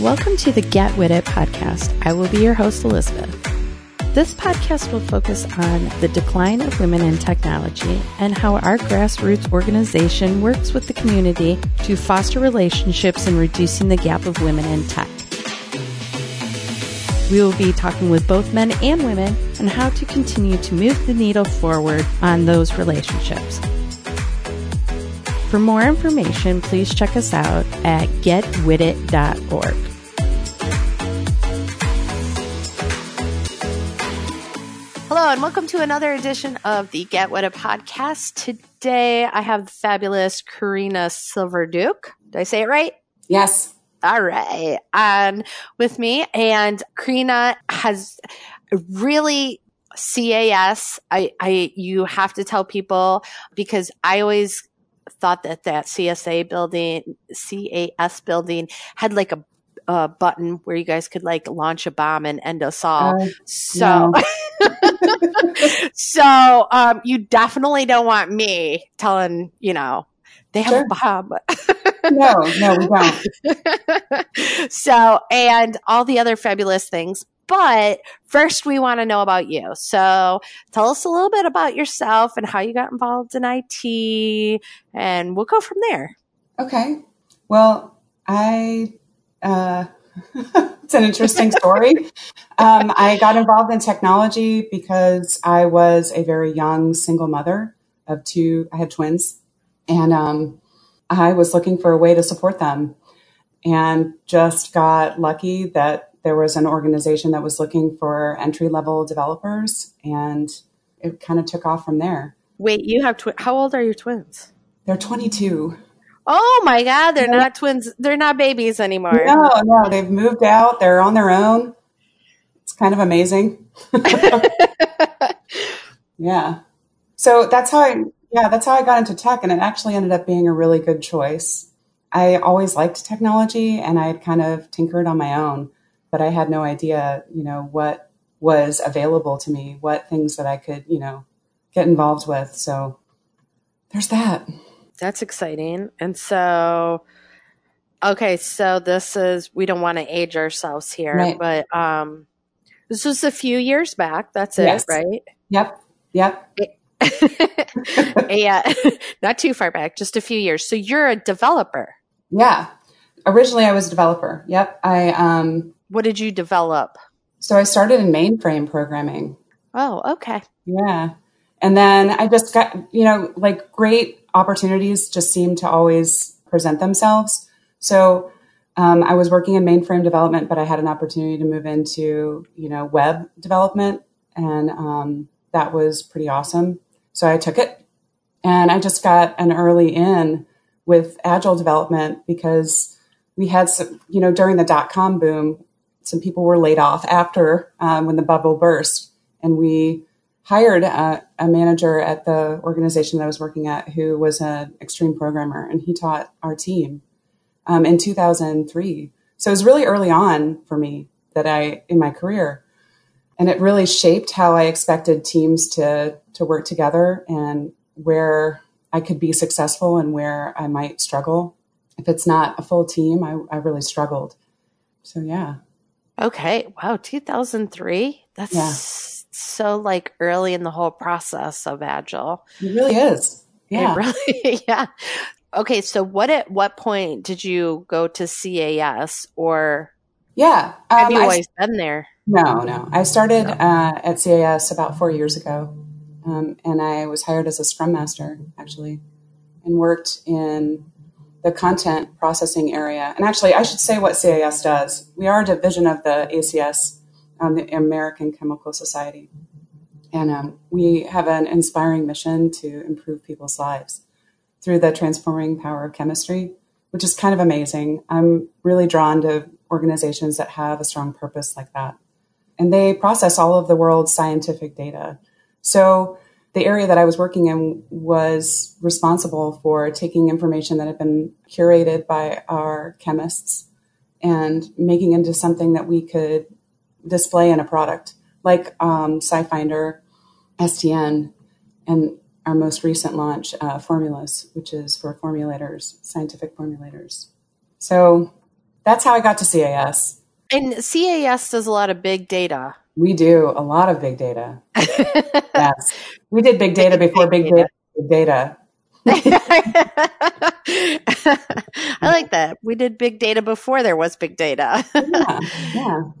Welcome to the Get With It podcast. I will be your host, Elizabeth. This podcast will focus on the decline of women in technology and how our grassroots organization works with the community to foster relationships and reducing the gap of women in tech. We will be talking with both men and women on how to continue to move the needle forward on those relationships. For more information, please check us out at getwithit.org. Hello, and welcome to another edition of the Get With It podcast. Today, I have the fabulous Carina Silfverduk. Did I say it right? Yes. All right. And with me, and Carina has really CAS. I, I, you have to tell people because I always thought that that CSA building, CAS building had like a, a button where you guys could like launch a bomb and end us all. Uh, so, so, um, you definitely don't want me telling, you know, they have Sure. a bomb. No, no, we don't. so, and all the other fabulous things. But first, we want to know about you. So, tell us a little bit about yourself and how you got involved in IT, and we'll go from there. Okay. Well, I, uh, it's an interesting story. Um, I got involved in technology because I was a very young single mother of two, I had twins, and um, I was looking for a way to support them and just got lucky that there was an organization that was looking for entry level developers, and it kind of took off from there. Wait, you have twi- how old are your twins? They're 22. Oh my God, they're Yeah. not twins. They're not babies anymore. No, no, they've moved out. They're on their own. It's kind of amazing. yeah. So that's how I, yeah, that's how I got into tech. And it actually ended up being a really good choice. I always liked technology and I had kind of tinkered on my own, but I had no idea, you know, what was available to me, what things that I could, you know, get involved with. So there's that. That's exciting. And so, okay, so this is, we don't want to age ourselves here, Right. but um, this was a few years back. That's it, Yes. right? Yep. Yep. yeah, not too far back, just a few years. So you're a developer. Yeah. Originally, I was a developer. Yep. I um, What did you develop? so I started in mainframe programming. Oh, okay. Yeah, and then I just got you know like great opportunities just seem to always present themselves. So um, I was working in mainframe development, but I had an opportunity to move into you know web development, and um, that was pretty awesome. So I took it, and I just got an early in with agile development because we had some, you know, during the dot com boom, some people were laid off after um, when the bubble burst, and we hired a, a manager at the organization that I was working at who was an extreme programmer, and he taught our team um, in 2003. So it was really early on for me that I in my career, and it really shaped how I expected teams to to work together and where I could be successful and where I might struggle. If it's not a full team, I, I really struggled. So yeah, Okay. Wow. 2003. That's Yeah. So like early in the whole process of Agile. it really is. Yeah. Really, yeah. Okay. So what at what point did you go to CAS or Yeah. have Um, you I- always been there? no, no. I started No. uh, at CAS about four years ago, um, and I was hired as a Scrum Master actually, and worked in the content processing area. And actually, I should say what CAS does. We are a division of the ACS, um, the American Chemical Society, and um, we have an inspiring mission to improve people's lives through the transforming power of chemistry, which is kind of amazing. I'm really drawn to organizations that have a strong purpose like that. And they process all of the world's scientific data. So the area that I was working in was responsible for taking information that had been curated by our chemists and making into something that we could display in a product, like um, SciFinder, STN, and our most recent launch, uh, Formulus, which is for formulators, scientific formulators. So that's how I got to CAS. And CAS does a lot of big data. We do a lot of big data. yes. We did big data before big, big data. Big data. I like that. We did big data before there was big data. yeah, yeah.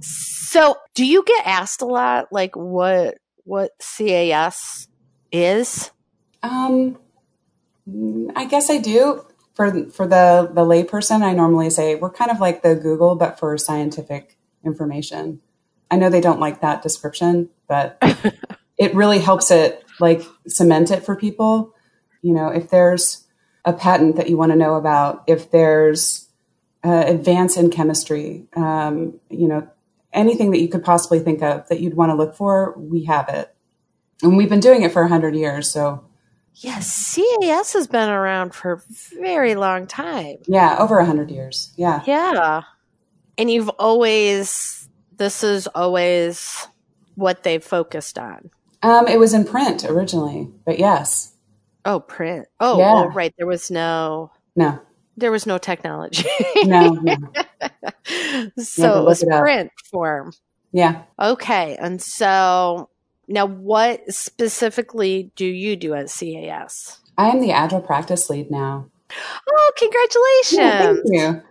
So, do you get asked a lot like what what CAS is? Um I guess I do. For for the the layperson, I normally say we're kind of like the Google but for scientific information. I know they don't like that description, but it really helps it like cement it for people. You know, if there's a patent that you want to know about, if there's uh, advance in chemistry, um, you know, anything that you could possibly think of that you'd want to look for, we have it. And we've been doing it for 100 years. So, yes, CAS has been around for a very long time. Yeah, over 100 years. Yeah. Yeah. And you've always, this is always what they've focused on. Um, it was in print originally, but yes. Oh, print. Oh, yeah. oh, right. There was no. No. There was no technology. no, no. so it was it print form. Yeah. Okay. And so now what specifically do you do at CAS? I am the Agile practice lead now. Oh, congratulations. Yeah, thank you.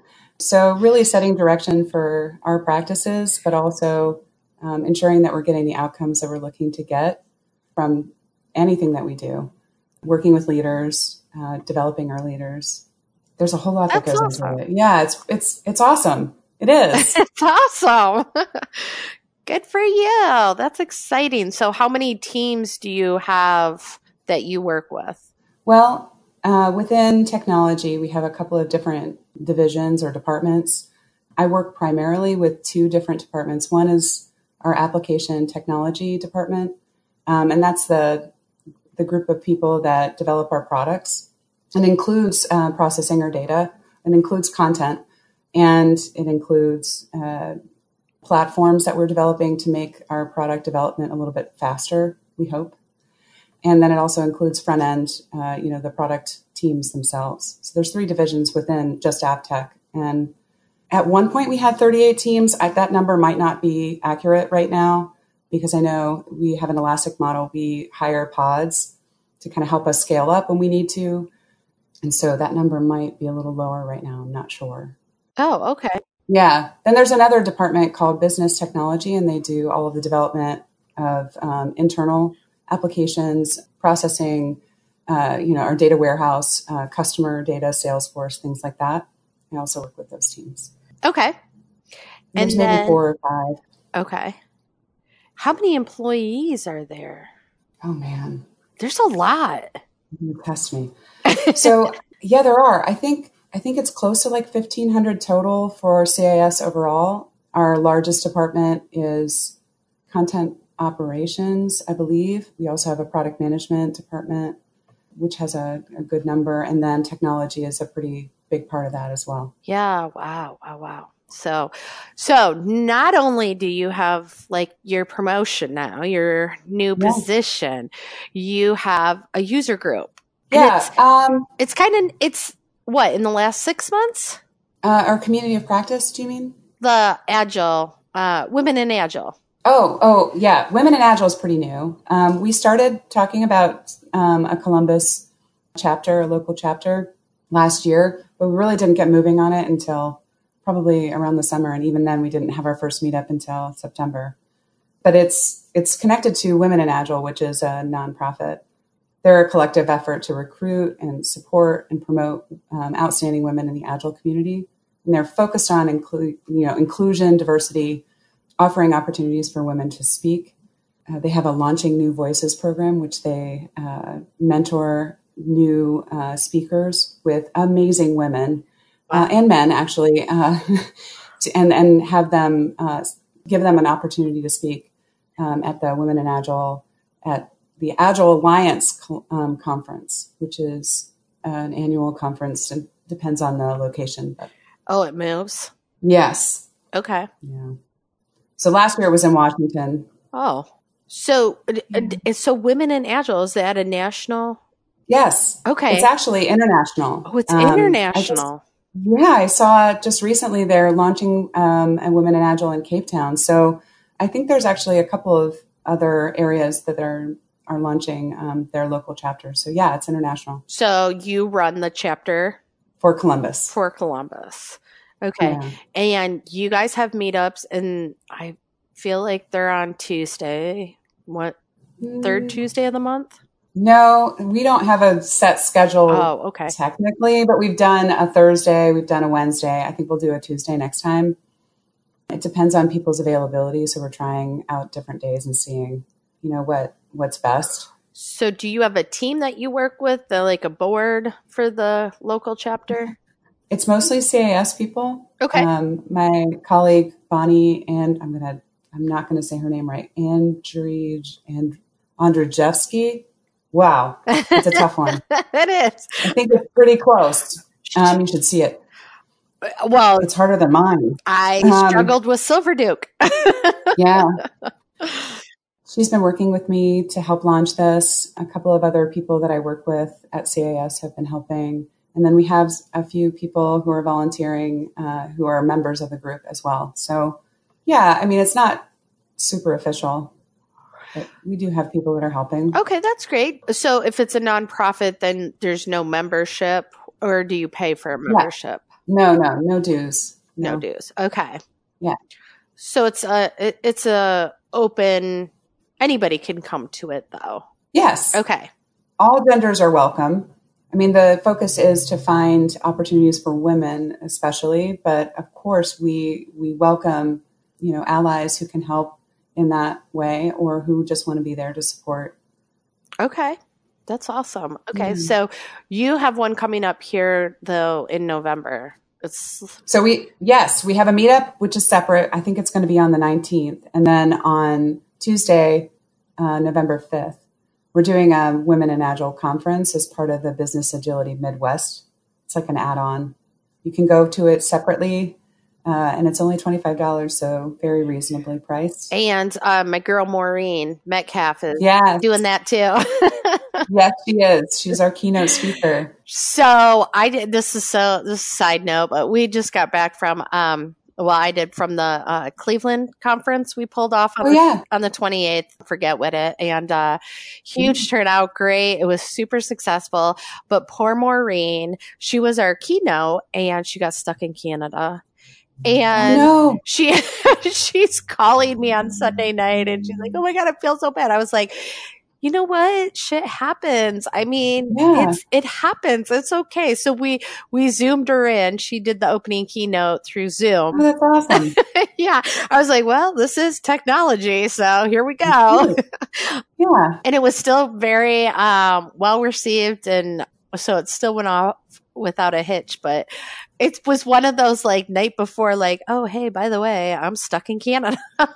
So, really setting direction for our practices, but also um, ensuring that we're getting the outcomes that we're looking to get from anything that we do. Working with leaders, uh, developing our leaders. There's a whole lot that That's goes awesome. into it. Yeah, it's it's it's awesome. It is. it's awesome. Good for you. That's exciting. So, how many teams do you have that you work with? Well, uh, within technology, we have a couple of different divisions or departments. I work primarily with two different departments. One is our application technology department, um, and that's the the group of people that develop our products. It includes uh, processing our data. It includes content, and it includes uh, platforms that we're developing to make our product development a little bit faster. We hope, and then it also includes front end. Uh, you know, the product teams themselves. So there's three divisions within just AppTech, and at one point, we had 38 teams. I, that number might not be accurate right now because I know we have an elastic model. We hire pods to kind of help us scale up when we need to. And so that number might be a little lower right now. I'm not sure. Oh, okay. Yeah. Then there's another department called business technology, and they do all of the development of um, internal applications, processing, uh, you know, our data warehouse, uh, customer data, Salesforce, things like that. I also work with those teams. Okay. There's and maybe then, four or five. Okay. How many employees are there? Oh man. There's a lot. You test me. So yeah, there are. I think I think it's close to like fifteen hundred total for CAS overall. Our largest department is content operations, I believe. We also have a product management department, which has a, a good number, and then technology is a pretty big part of that as well. Yeah. Wow. Wow. Wow. So, so not only do you have like your promotion now, your new yeah. position, you have a user group. Yeah. It's, um, it's kind of, it's what in the last six months? Uh, our community of practice, do you mean? The Agile, uh, Women in Agile. Oh, oh, yeah. Women in Agile is pretty new. Um, we started talking about um, a Columbus chapter, a local chapter last year, but we really didn't get moving on it until probably around the summer. And even then, we didn't have our first meetup until September. But it's it's connected to Women in Agile, which is a nonprofit. They're a collective effort to recruit and support and promote um, outstanding women in the Agile community, and they're focused on inclu- you know inclusion, diversity, offering opportunities for women to speak. Uh, they have a launching new voices program, which they uh, mentor new uh, speakers with amazing women uh, and men, actually, uh, to, and and have them uh, give them an opportunity to speak um, at the Women in Agile at the Agile Alliance um, conference, which is an annual conference and depends on the location. But oh, it moves. Yes. Okay. Yeah. So last year it was in Washington. Oh, so so Women in Agile is that a national Yes. Okay. It's actually international. Oh, it's um, international. Yeah, I saw just recently they're launching um, a Women in Agile in Cape Town. So I think there's actually a couple of other areas that are are launching um, their local chapter. So yeah, it's international. So you run the chapter for Columbus. For Columbus. Okay. Yeah. And you guys have meetups and I feel like they're on Tuesday. What third mm. Tuesday of the month? No, we don't have a set schedule. Oh, okay. Technically, but we've done a Thursday, we've done a Wednesday. I think we'll do a Tuesday next time. It depends on people's availability, so we're trying out different days and seeing, you know, what what's best. So, do you have a team that you work with, the, like a board for the local chapter? It's mostly CAS people. Okay. Um, my colleague Bonnie and I'm gonna I'm not gonna say her name right. Andrej and Andrzejewski. Wow, it's a tough one. it is. I think it's pretty close. Um, you should see it. Well, it's harder than mine. I um, struggled with Silfverduk. yeah. She's been working with me to help launch this. A couple of other people that I work with at CAS have been helping. And then we have a few people who are volunteering uh, who are members of the group as well. So, yeah, I mean, it's not super official, but we do have people that are helping. Okay, that's great. So, if it's a nonprofit, then there's no membership, or do you pay for a membership? Yeah. No, no, no dues. No. no dues. Okay. Yeah. So it's a it, it's a open. Anybody can come to it, though. Yes. Okay. All genders are welcome. I mean, the focus is to find opportunities for women, especially, but of course, we we welcome you know allies who can help in that way or who just want to be there to support. Okay. That's awesome. Okay, mm. so you have one coming up here though in November. It's so we yes we have a meetup which is separate. I think it's going to be on the nineteenth, and then on Tuesday, uh, November fifth, we're doing a Women in Agile conference as part of the Business Agility Midwest. It's like an add-on. You can go to it separately uh, and it's only $25, so very reasonably priced. And uh, my girl Maureen Metcalf is yes. doing that too. yes, she is. She's our keynote speaker. So I did. This is so. This is a side note, but we just got back from um, well, I did from the uh, Cleveland conference we pulled off on, oh, yeah. on the 28th, forget what it, and uh, huge mm-hmm. turnout, great. It was super successful. But poor Maureen, she was our keynote and she got stuck in Canada. And no. she she's calling me on Sunday night and she's like, Oh my God, I feel so bad. I was like, you know what? Shit happens. I mean yeah. it's it happens. It's okay. So we we zoomed her in. She did the opening keynote through zoom. Oh, that's awesome. Yeah. I was like well this is technology so here we go. Yeah. And it was still very um, well received and so it still went off without a hitch but it was one of those like night before, like, oh, hey, by the way, I'm stuck in Canada.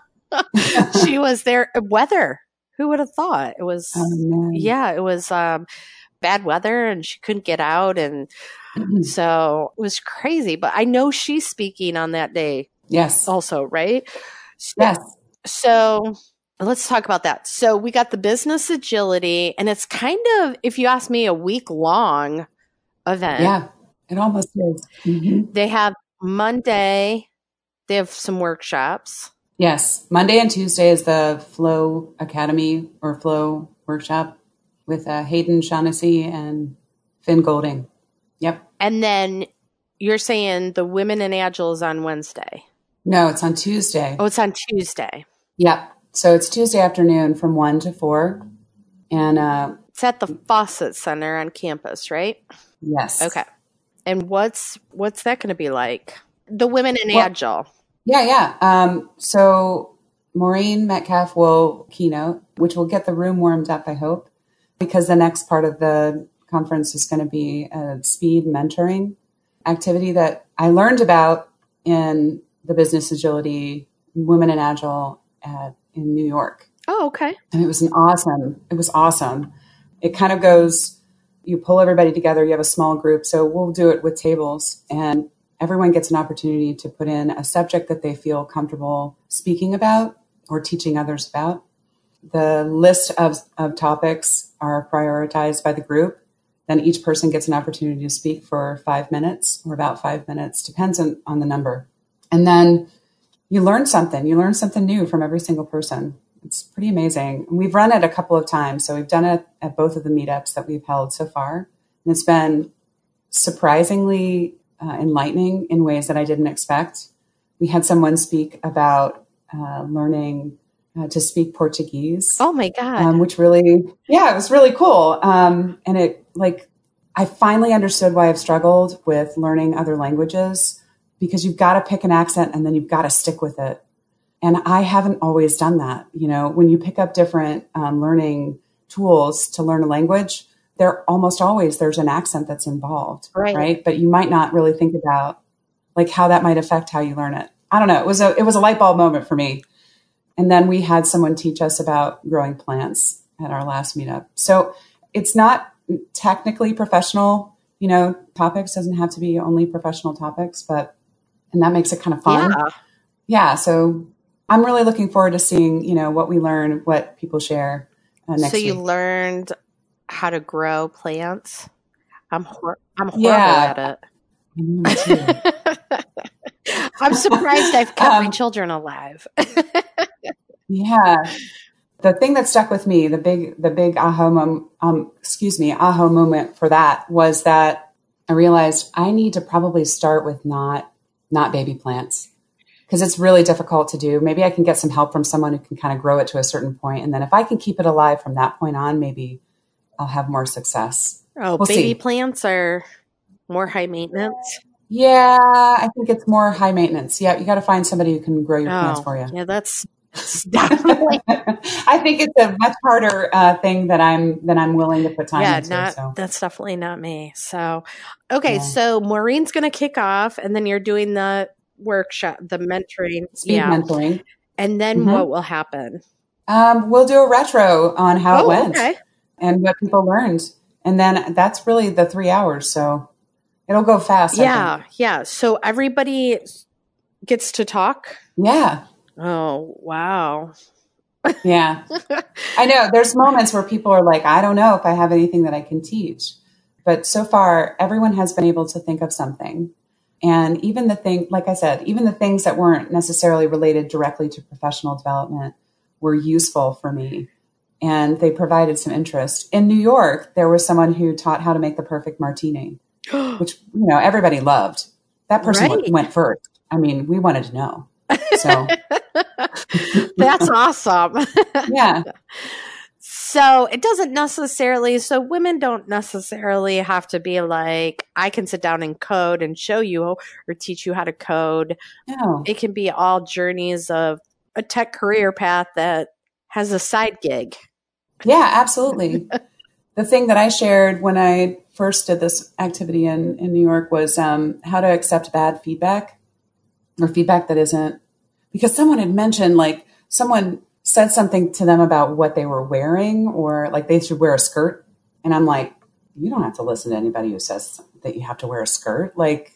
she was there. Weather. Who would have thought it was? Oh, yeah, it was um, bad weather, and she couldn't get out, and mm-hmm. so it was crazy. But I know she's speaking on that day. Yes. Also, right? So, yes. So let's talk about that. So we got the business agility, and it's kind of, if you ask me, a week long event. Yeah. It almost is. Mm-hmm. They have Monday, they have some workshops. Yes. Monday and Tuesday is the Flow Academy or Flow workshop with uh, Haydn Shaughnessy and Fin Goulding. Yep. And then you're saying the Women in Agile is on Wednesday. No, it's on Tuesday. Oh, it's on Tuesday. Yep. So it's Tuesday afternoon from 1 to 4. And uh, it's at the Fawcett Center on campus, right? Yes. Okay. And what's what's that going to be like? The women in well, Agile. Yeah, yeah. Um, so Maureen Metcalf will keynote, which will get the room warmed up, I hope, because the next part of the conference is going to be a speed mentoring activity that I learned about in the business agility women in agile at, in New York. Oh, okay. And it was an awesome. It was awesome. It kind of goes you pull everybody together, you have a small group. So we'll do it with tables and everyone gets an opportunity to put in a subject that they feel comfortable speaking about or teaching others about. The list of, of topics are prioritized by the group Then each person gets an opportunity to speak for five minutes or about five minutes, depends on, on the number. And then you learn something. You learn something new from every single person. It's pretty amazing. We've run it a couple of times. So we've done it at both of the meetups that we've held so far. And it's been surprisingly uh, enlightening in ways that I didn't expect. We had someone speak about uh, learning uh, to speak Portuguese. Oh my God. Um, which really, yeah, it was really cool. Um, and it like, I finally understood why I've struggled with learning other languages because you've got to pick an accent and then you've got to stick with it. And I haven't always done that. You know, when you pick up different um, learning tools to learn a language, there almost always there's an accent that's involved, right. right? But you might not really think about like how that might affect how you learn it. I don't know. It was a it was a light bulb moment for me. And then we had someone teach us about growing plants at our last meetup. So it's not technically professional, you know, topics doesn't have to be only professional topics, but and that makes it kind of fun. Yeah. yeah so I'm really looking forward to seeing, you know, what we learn, what people share uh, next So you week. learned how to grow plants. I'm hor- I'm horrible yeah. at it. I'm surprised I've kept um, my children alive. yeah. The thing that stuck with me, the big, the big aha moment, um, excuse me, aha moment for that was that I realized I need to probably start with not, not baby plants because it's really difficult to do. Maybe I can get some help from someone who can kind of grow it to a certain point, and then if I can keep it alive from that point on, maybe I'll have more success. Oh, we'll baby see. plants are more high maintenance. Yeah, I think it's more high maintenance. Yeah, you got to find somebody who can grow your oh, plants for you. Yeah, that's, definitely. I think it's a much harder uh, thing that I'm than I'm willing to put time yeah, into. Not, so. that's definitely not me. So, okay, yeah. so Maureen's going to kick off, and then you're doing the workshop, the mentoring, speed yeah. mentoring, and then mm-hmm. what will happen? Um, we'll do a retro on how oh, it went okay. And what people learned, and then that's really the three hours. So It'll go fast. Yeah, yeah. So everybody gets to talk. Yeah. Oh wow. yeah. I know there's moments where people are like, I don't know if I have anything that I can teach. But so far, everyone has been able to think of something. And even the thing, like I said, even the things that weren't necessarily related directly to professional development were useful for me. And they provided some interest. In New York, there was someone who taught how to make the perfect martini. which you know everybody loved. That person right. went first. I mean, we wanted to know. So that's awesome. yeah. So it doesn't necessarily, so women don't necessarily have to be like, I can sit down and code and show you or teach you how to code. No. It can be all journeys of a tech career path that has a side gig. Yeah, absolutely. the thing that I shared when I first did this activity in, in New York was um, how to accept bad feedback or feedback that isn't because someone had mentioned like someone said something to them about what they were wearing or like they should wear a skirt. And I'm like, you don't have to listen to anybody who says that you have to wear a skirt. Like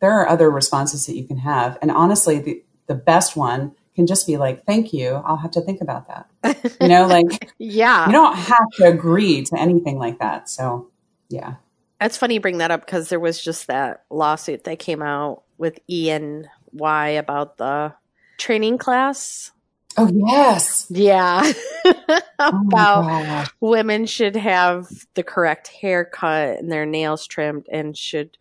there are other responses that you can have. And honestly, the, the best one can just be like, thank you. I'll have to think about that. You know, like, yeah, you don't have to agree to anything like that. So, yeah. That's funny you bring that up because there was just that lawsuit that came out with E&Y about the training class. Oh, yes. Yeah. Oh, about oh women should have the correct haircut and their nails trimmed and should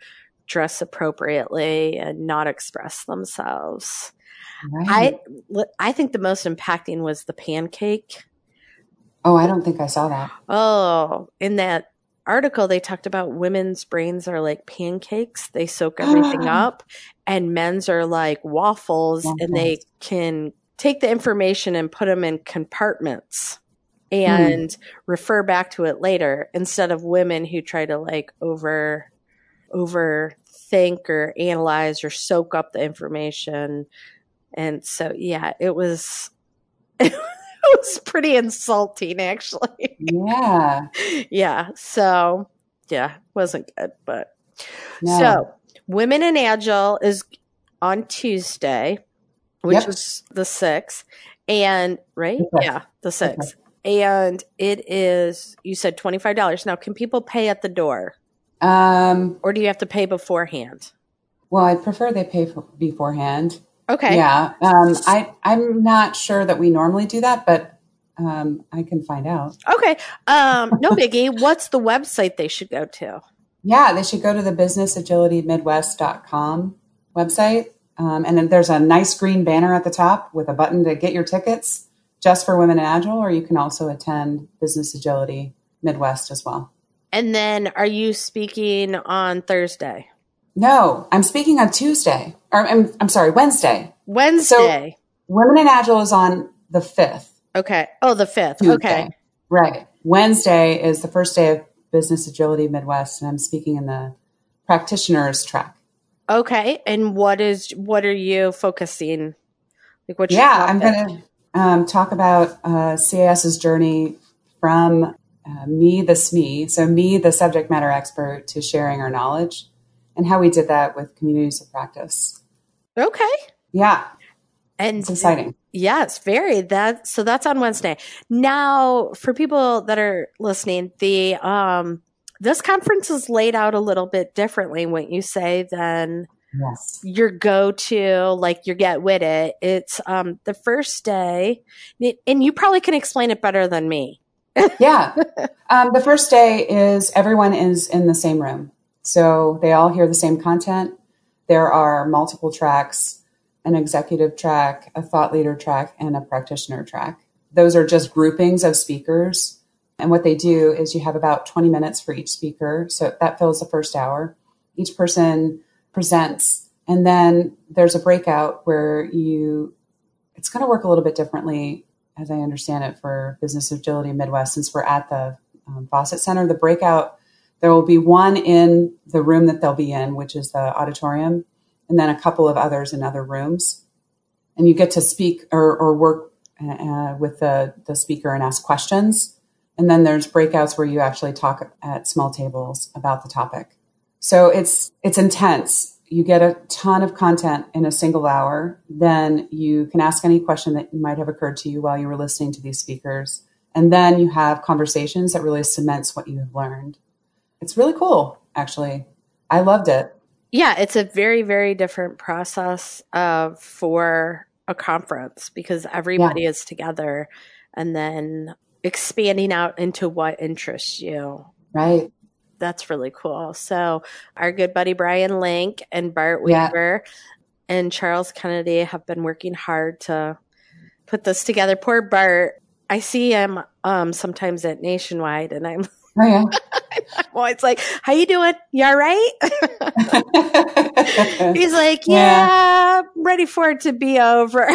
dress appropriately and not express themselves. Right. I I think the most impacting was the pancake. Oh, I don't think I saw that. Oh, in that article they talked about women's brains are like pancakes. They soak everything up and men's are like waffles, waffles and they can take the information and put them in compartments and hmm. refer back to it later instead of women who try to like over over think or analyze or soak up the information and so, yeah, it was, it was pretty insulting actually. Yeah. yeah. So, yeah, wasn't good, but no. so Women in Agile is on Tuesday, which yep. is the 6th. And right? Okay. Yeah, the 6th. Okay. and it is you said twenty five dollars. Now, can people pay at the door, Um, or do you have to pay beforehand? well, I prefer they pay for beforehand. Okay. Yeah. Um, I, I'm not sure that we normally do that, but um, I can find out. Okay. Um, no biggie. What's the website they should go to? Yeah, they should go to the businessagilitymidwest.com website. Um, and then there's a nice green banner at the top with a button to get your tickets just for Women in Agile, or you can also attend Business Agility Midwest as well. And then, are you speaking on Thursday, No, I'm speaking on Tuesday, or I'm, I'm sorry, Wednesday. Wednesday? So Women in Agile is on the 5th. okay. Oh, the fifth. Tuesday. Okay. Right. Wednesday is the first day of Business Agility Midwest, and I'm speaking in the practitioners track. Okay. And what is what are you focusing? Like what? Yeah, I'm going to um, talk about uh, CAS's journey from uh, me, the SME, so me, the subject matter expert, to sharing our knowledge, and how we did that with communities of practice. Okay. Yeah, And it's exciting. Yes, very. That so that's on Wednesday. Now, for people that are listening, the um this conference is laid out a little bit differently, wouldn't you say, than Yes. your go to, like your get with it. It's um the first day, and you probably can explain it better than me. yeah. Um, the first day is everyone is in the same room. So they all hear the same content. There are multiple tracks, an executive track, a thought leader track, and a practitioner track. Those are just groupings of speakers. And what they do is you have about 20 minutes for each speaker. So that fills the first hour. Each person presents. And then there's a breakout where you, it's going to work a little bit differently as I understand it, for Business Agility Midwest, since we're at the um, Fawcett Center, the breakout, there will be one in the room that they'll be in, which is the auditorium, and then a couple of others in other rooms. And you get to speak or, or work uh, with the, the speaker and ask questions. And then there's breakouts where you actually talk at small tables about the topic. So it's it's intense you get a ton of content in a single hour. Then you can ask any question that might have occurred to you while you were listening to these speakers. And then you have conversations that really cements what you have learned. It's really cool, actually. I loved it. Yeah, it's a very, very different process uh, for a conference because everybody yeah. is together and then expanding out into what interests you. Right that's really cool. So our good buddy Brian Link and Bart Weaver yeah. and Charles Kennedy have been working hard to put this together. Poor Bart. I see him um, sometimes at Nationwide, and I'm. Oh, yeah. well, it's like, how you doing? You all right? He's like, yeah, yeah, ready for it to be over.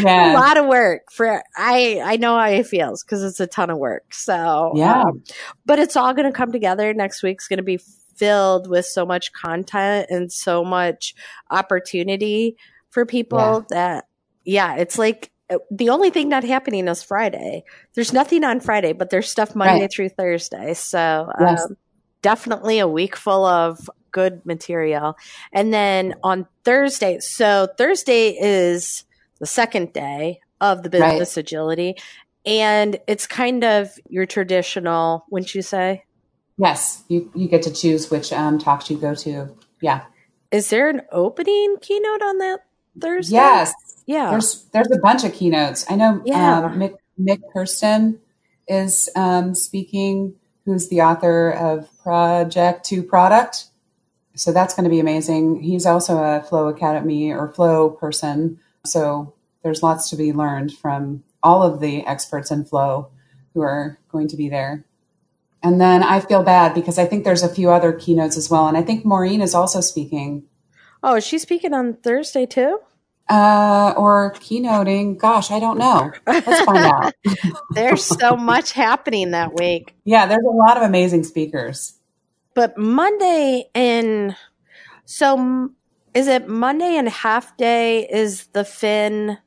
yeah. A lot of work for I I know how he feels because it's a ton of work. So yeah, um, but it's all going to come together. Next week's going to be filled with so much content and so much opportunity for people yeah. that yeah, it's like the only thing not happening is Friday. There's nothing on Friday, but there's stuff Monday right. through Thursday. So yes. um, definitely a week full of good material. And then on Thursday, so Thursday is the second day of the business right. agility. And it's kind of your traditional, wouldn't you say? Yes, you, you get to choose which um, talks you go to. Yeah. Is there an opening keynote on that Thursday? Yes. Yeah. There's there's a bunch of keynotes. I know yeah. um, Mik, Mik Kersten is um, speaking, who's the author of Project to Product. So that's going to be amazing. He's also a Flow Academy or Flow person. So there's lots to be learned from all of the experts in Flow who are going to be there. And then I feel bad because I think there's a few other keynotes as well. And I think Maureen is also speaking. Oh, is she speaking on Thursday too? Uh, or keynoting. Gosh, I don't know. Let's find out. there's so much happening that week. Yeah, there's a lot of amazing speakers. But Monday and so is it Monday and half day is the Fin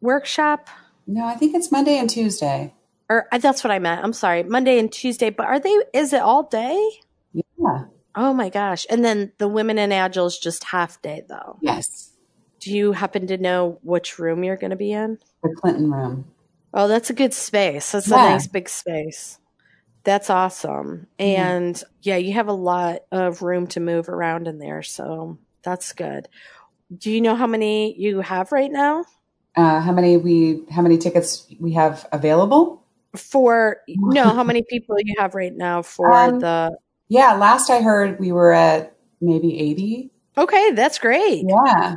workshop? No, I think it's Monday and Tuesday. Or uh, that's what I meant. I'm sorry. Monday and Tuesday, but are they is it all day? Yeah. Oh my gosh. And then the women in agile is just half day though. Yes. Do you happen to know which room you're going to be in? The Clinton room. Oh, that's a good space. That's Yeah. a nice big space. That's awesome. And yeah, you have a lot of room to move around in there. So that's good. Do you know how many you have right now? Uh, how many we how many tickets we have available? For no, how many people you have right now for Um, the Yeah, last I heard we were at maybe 80. Okay, that's great. Yeah.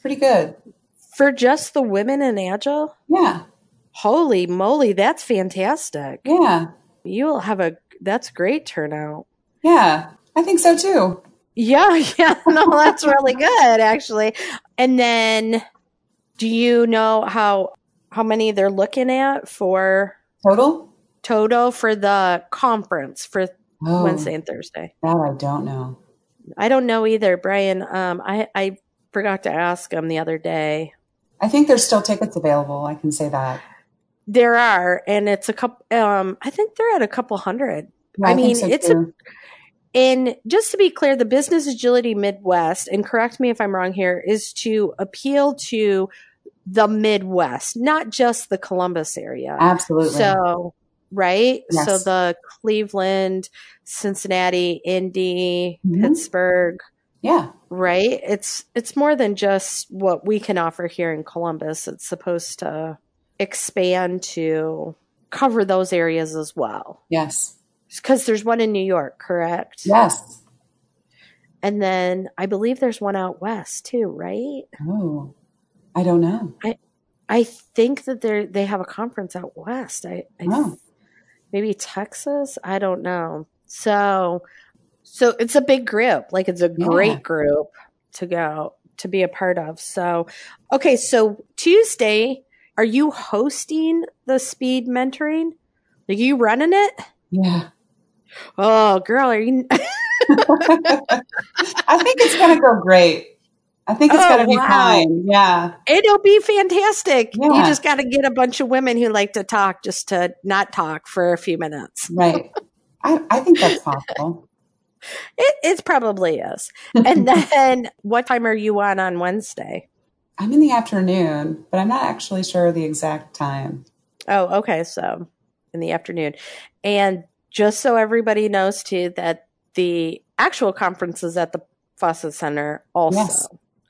Pretty good. For just the women in Agile? Yeah. Holy moly, that's fantastic. Yeah. You'll have a that's great turnout. Yeah. I think so too. Yeah, yeah, no, that's really good actually. And then do you know how how many they're looking at for Total? Total for the conference for Oh, Wednesday and Thursday? that I don't know. I don't know either, Brian. Um I I forgot to ask them the other day. I think there's still tickets available. I can say that. There are and it's a couple um I think they're at a couple hundred. Yeah, I think mean, so, it's a- And just to be clear, the Business Agility Midwest, and correct me if I'm wrong here, is to appeal to the Midwest, not just the Columbus area. absolutely. So, right? Yes. So the Cleveland, Cincinnati, Indy, Mhm. Pittsburgh, yeah. right? It's it's more than just what we can offer here in Columbus. It's supposed to expand to cover those areas as well. Yes. Because there's one in New York, correct? Yes. And then I believe there's one out west too, right? Oh, I don't know. I I think that they they have a conference out west. I, I Oh. maybe Texas. I don't know. So, so it's a big group. Like it's a Yeah. great group to go to be a part of. So, okay. So Tuesday, are you hosting the speed mentoring? Are you running it? Yeah. Oh, girl, are you? I think it's going to go great. I think it's Oh, going to be wow. fine. Yeah. It'll be fantastic. You just got to get a bunch of women who like to talk just to not talk for a few minutes. Right. I, I think that's possible. It, it probably is. And then what time are you on on Wednesday? I'm in the afternoon, but I'm not actually sure the exact time. Oh, okay. So in the afternoon. And just so everybody knows too, that the actual conference is at the Fawcett Center also. Yes.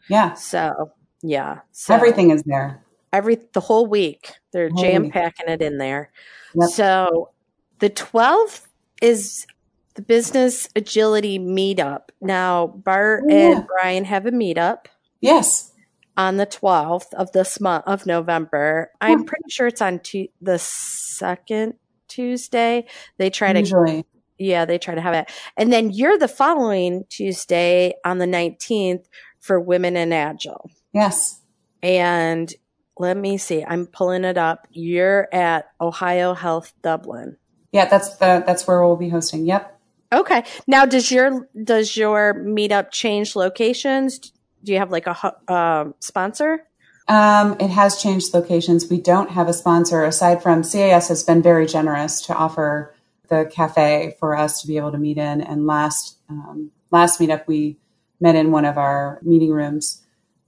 Yeah. So yeah. So Everything is there. every the whole week they're jam packing it in there. Yep. So the 12th is the business agility meetup. Now Bart Oh, yeah. and Brian have a meetup Yes. on the 12th of this month of November. I'm pretty sure it's on tu- the second Tuesday. They try to Usually. yeah, they try to have it. And then you're the following Tuesday on the 19th for Women in Agile. Yes. And let me see, I'm pulling it up. You're at Ohio Health Dublin. Yeah, that's the that's where we'll be hosting. Yep. Okay. Now does your does your meetup change locations? Do you have like a um sponsor? Um, it has changed locations. We don't have a sponsor aside from CAS has been very generous to offer the cafe for us to be able to meet in. And last um, last meetup, we met in one of our meeting rooms.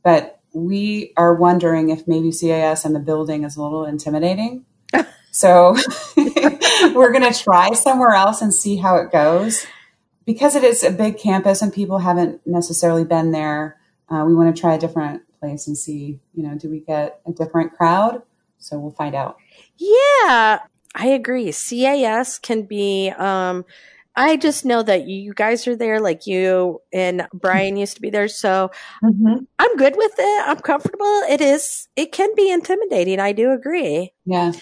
But we are wondering if maybe CAS and the building is a little intimidating. so we're going to try somewhere else and see how it goes. Because it is a big campus and people haven't necessarily been there, uh, we want to try a different place and see, you know, do we get a different crowd? So we'll find out. Yeah, I agree. CAS can be um I just know that you guys are there like you and Brian used to be there so I'm good with it. I'm comfortable. It is it can be intimidating. I do agree. Yeah.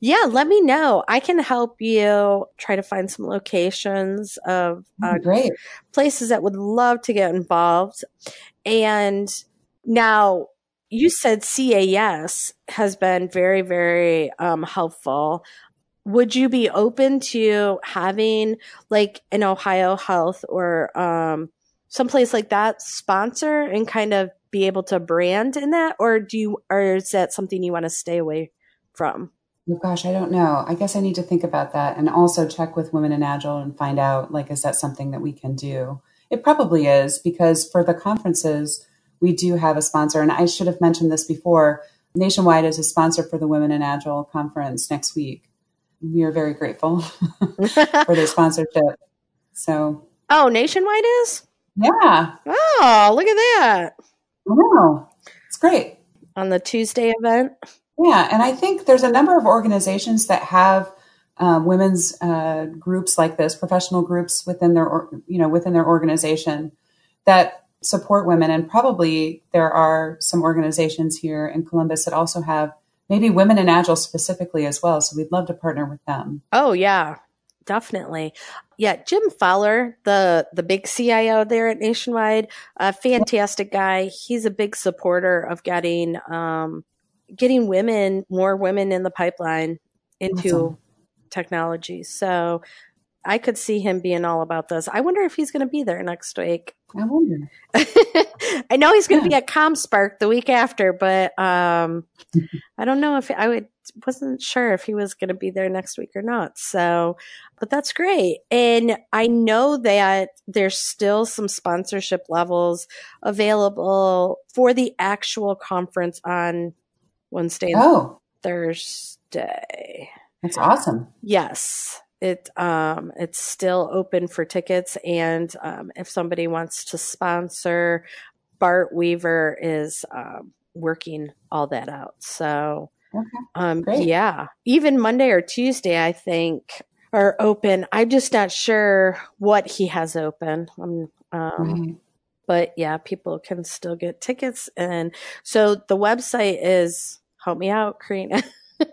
Yeah, let me know. I can help you try to find some locations of uh, great. places that would love to get involved. And now you said CAS has been very, very um, helpful. Would you be open to having like an Ohio Health or um, someplace like that sponsor and kind of be able to brand in that, or do you, or is that something you want to stay away from? Oh, gosh, I don't know. I guess I need to think about that and also check with Women in Agile and find out, like, is that something that we can do? It probably is because for the conferences, we do have a sponsor. And I should have mentioned this before. Nationwide is a sponsor for the Women in Agile conference next week. We are very grateful for their sponsorship. So, oh, Nationwide is? Yeah. Oh, look at that. Wow. It's great. On the Tuesday event? Yeah. And I think there's a number of organizations that have um, women's uh, groups like this, professional groups within their, you know, within their organization that support women. And probably there are some organizations here in Columbus that also have maybe women in agile specifically as well. So we'd love to partner with them. Oh yeah, definitely. Yeah, Jim Fowler, the the big CIO there at Nationwide, a fantastic guy. He's a big supporter of getting um, getting women, more women in the pipeline into awesome. technology. So I could see him being all about this. I wonder if he's going to be there next week. I wonder. I know he's going to yeah. be at ComSpark the week after, but um, I don't know if I would wasn't sure if he was going to be there next week or not. So, but that's great. And I know that there's still some sponsorship levels available for the actual conference on Wednesday oh. Thursday. That's awesome. Yes it um, it's still open for tickets and um, if somebody wants to sponsor bart weaver is um, working all that out so okay. um, yeah even monday or tuesday i think are open i'm just not sure what he has open um, right. but yeah people can still get tickets and so the website is help me out Carina.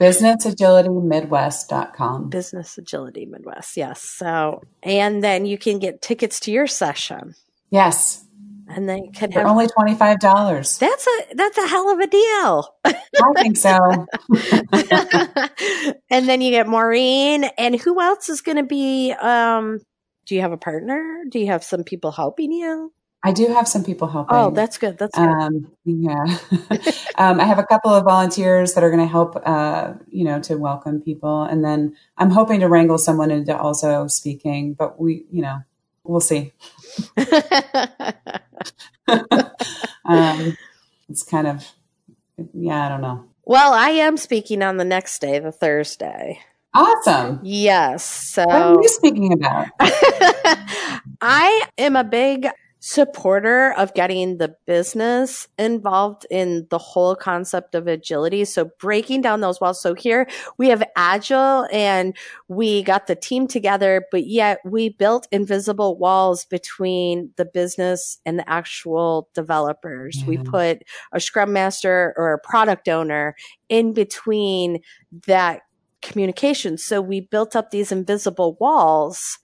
Businessagilitymidwest.com business agility midwest yes. So and then you can get tickets to your session. Yes. And then you can have only $25 that's a that's a hell of a deal. I think so. And then you get maureen. And who else is going to be um do you have a partner? Do you have some people helping you I do have some people helping. Oh, that's good. That's good. Um, yeah. um, I have a couple of volunteers that are going to help, uh, you know, to welcome people. And then I'm hoping to wrangle someone into also speaking, but we, you know, we'll see. um, it's kind of, yeah, I don't know. Well, I am speaking on the next day, the Thursday. Awesome. Yes. So, what are you speaking about? I am a big supporter of getting the business involved in the whole concept of agility. So breaking down those walls. So here we have agile and we got the team together, but yet we built invisible walls between the business and the actual developers. Mm-hmm. We put a scrum master or a product owner in between that communication. So we built up these invisible walls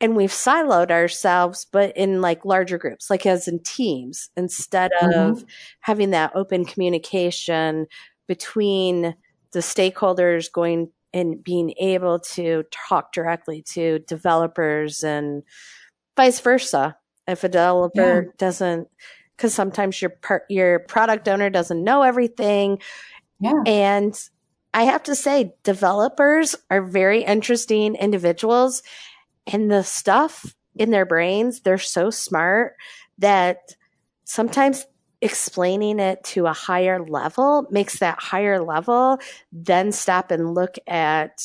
and we've siloed ourselves, but in like larger groups, like as in teams, instead mm-hmm. of having that open communication between the stakeholders going and being able to talk directly to developers and vice versa. If a developer yeah. doesn't, because sometimes your part, your product owner doesn't know everything, yeah. and I have to say, developers are very interesting individuals and the stuff in their brains, they're so smart that sometimes explaining it to a higher level makes that higher level then stop and look at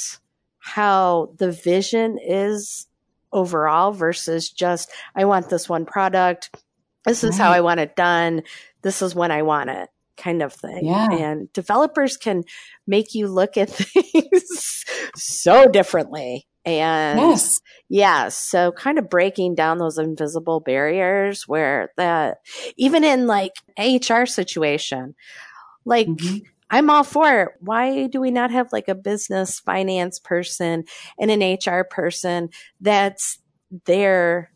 how the vision is overall versus just, I want this one product. This is right. how I want it done. This is when I want it kind of thing. Yeah. And developers can make you look at things so differently. And yes. yeah, so kind of breaking down those invisible barriers where that even in like HR situation, like mm-hmm. I'm all for it. Why do we not have like a business finance person and an HR person that's there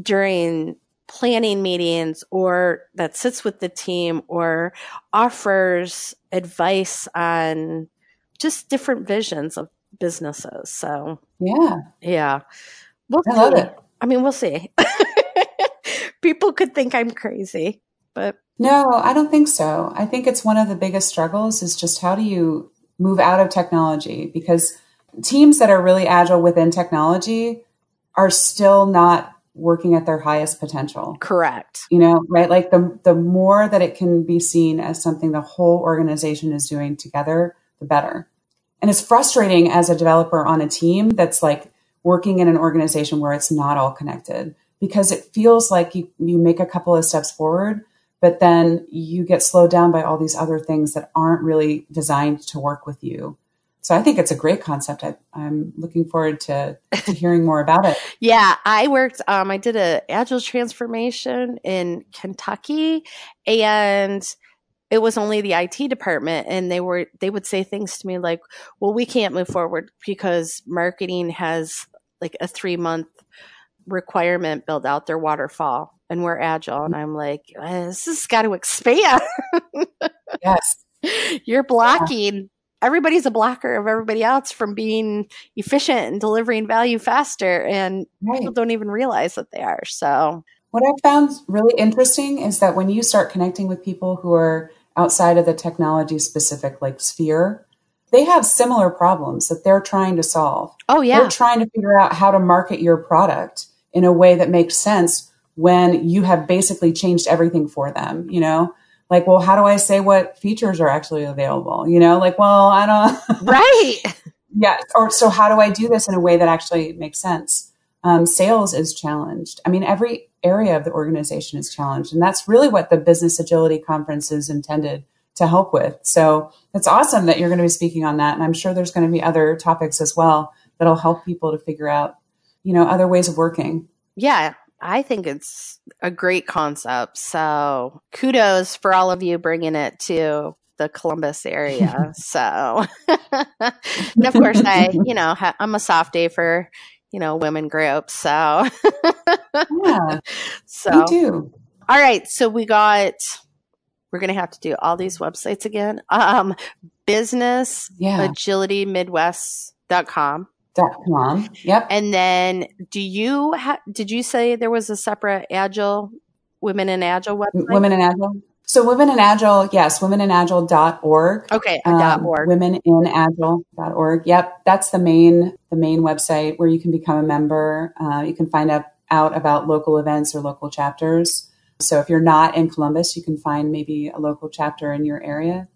during planning meetings or that sits with the team or offers advice on just different visions of businesses. So yeah, yeah, we'll I see. love it. I mean, we'll see. People could think I'm crazy, but no, I don't think so. I think it's one of the biggest struggles is just how do you move out of technology because teams that are really agile within technology are still not working at their highest potential. Correct. You know, right? Like the the more that it can be seen as something the whole organization is doing together, the better. And it's frustrating as a developer on a team that's like working in an organization where it's not all connected because it feels like you, you make a couple of steps forward, but then you get slowed down by all these other things that aren't really designed to work with you. So I think it's a great concept. I, am looking forward to, to, hearing more about it. yeah, I worked. Um, I did a agile transformation in Kentucky, and it was only the IT department, and they were they would say things to me like, "Well, we can't move forward because marketing has like a three month requirement build out their waterfall and we're agile and i'm like this has got to expand yes you're blocking yeah. everybody's a blocker of everybody else from being efficient and delivering value faster and right. people don't even realize that they are so what i found really interesting is that when you start connecting with people who are outside of the technology specific like sphere they have similar problems that they're trying to solve. Oh, yeah. They're trying to figure out how to market your product in a way that makes sense when you have basically changed everything for them, you know? Like, well, how do I say what features are actually available? You know, like, well, I don't. right. yeah. Or so, how do I do this in a way that actually makes sense? Um, sales is challenged. I mean, every area of the organization is challenged. And that's really what the Business Agility Conference is intended to help with. So it's awesome that you're going to be speaking on that. And I'm sure there's going to be other topics as well that'll help people to figure out, you know, other ways of working. Yeah. I think it's a great concept. So kudos for all of you bringing it to the Columbus area. so, and of course, I, you know, I'm a softie for, you know, women groups. So, yeah, so, me too. All right. So we got we're going to have to do all these websites again. Um, business yeah. agility midwest.com. Dot com. Yep. And then do you ha- did you say there was a separate agile women in agile website? Women in agile. So women in agile, yes, womeninagile.org. Okay, um, org. Womeninagile.org. Yep, that's the main the main website where you can become a member. Uh, you can find out, out about local events or local chapters. So if you're not in Columbus, you can find maybe a local chapter in your area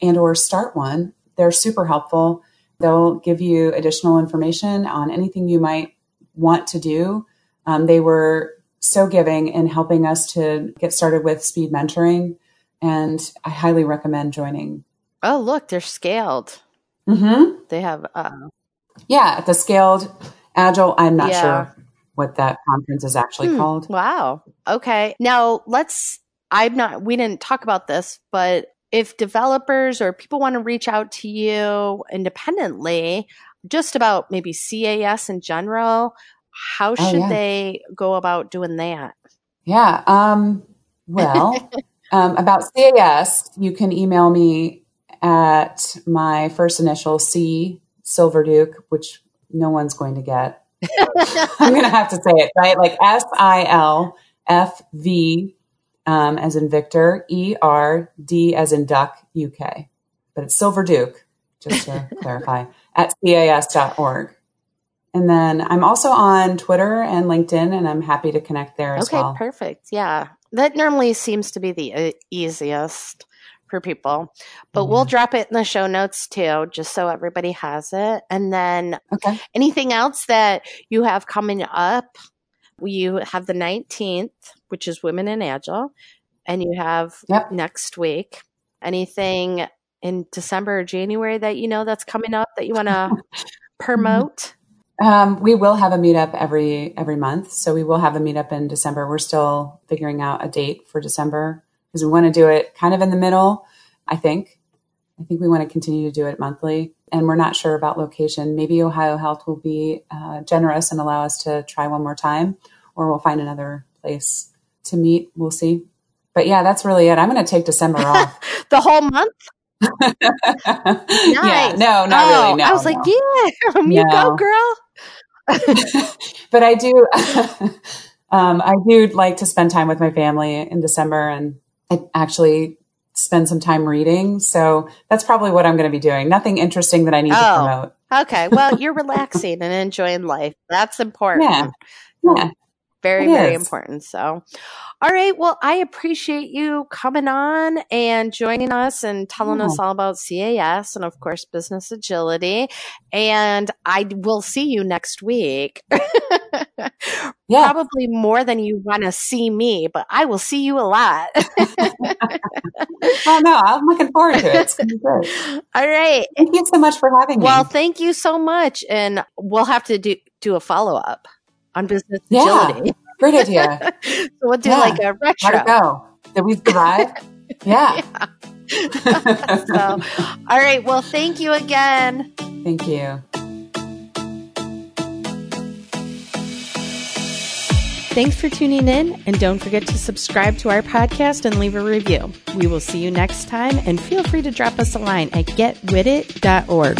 and or start one. They're super helpful. They'll give you additional information on anything you might want to do. Um, they were so giving in helping us to get started with speed mentoring, and I highly recommend joining. Oh, look, they're scaled. Mm-hmm. They have, uh, yeah, the scaled agile. I'm not yeah. sure what that conference is actually hmm, called. Wow. Okay. Now let's, I'm not, we didn't talk about this, but if developers or people want to reach out to you independently, just about maybe CAS in general, how oh, should oh, yeah. they go about doing that? Yeah. Um, well, um, about CAS, you can email me at my first initial C Silfverduk, which no one's going to get. I'm going to have to say it, right? Like S I L F V um, as in Victor, E R D as in Duck, UK. But it's Silver Duke, just to clarify, at cas.org. And then I'm also on Twitter and LinkedIn, and I'm happy to connect there as okay, well. Okay, perfect. Yeah. That normally seems to be the uh, easiest for people. But mm-hmm. we'll drop it in the show notes too, just so everybody has it. And then okay. anything else that you have coming up? You have the 19th, which is Women in Agile, and you have yep. next week. Anything in December or January that you know that's coming up that you want to promote? Um, we will have a meetup every every month, so we will have a meetup in December. We're still figuring out a date for December because we want to do it kind of in the middle, I think. I think we want to continue to do it monthly. And we're not sure about location. Maybe Ohio Health will be uh, generous and allow us to try one more time, or we'll find another place to meet. We'll see. But yeah, that's really it. I'm going to take December off. the whole month? nice. Yeah, no, not oh, really. No, I was no. like, yeah, you no. go, girl. but I do, um, I do like to spend time with my family in December, and I actually spend some time reading. So that's probably what I'm going to be doing. Nothing interesting that I need oh, to promote. okay. Well, you're relaxing and enjoying life. That's important. Yeah. Yeah. Very, It very important. So, all right. Well, I appreciate you coming on and joining us and telling us all about CAS and, of course, business agility. And I will see you next week. Yeah. Probably more than you want to see me, but I will see you a lot. Oh no, I'm looking forward to it. It's gonna be great. all right. Thank you so much for having me. Well, thank you so much. And we'll have to do, do a follow up on business Yeah. agility. great idea. so we'll do Yeah. like a How'd retro. it go? Did we survive? yeah. So, all right. Well, thank you again. Thank you. Thanks for tuning in, and don't forget to subscribe to our podcast and leave a review. We will see you next time, and feel free to drop us a line at getwitit.org.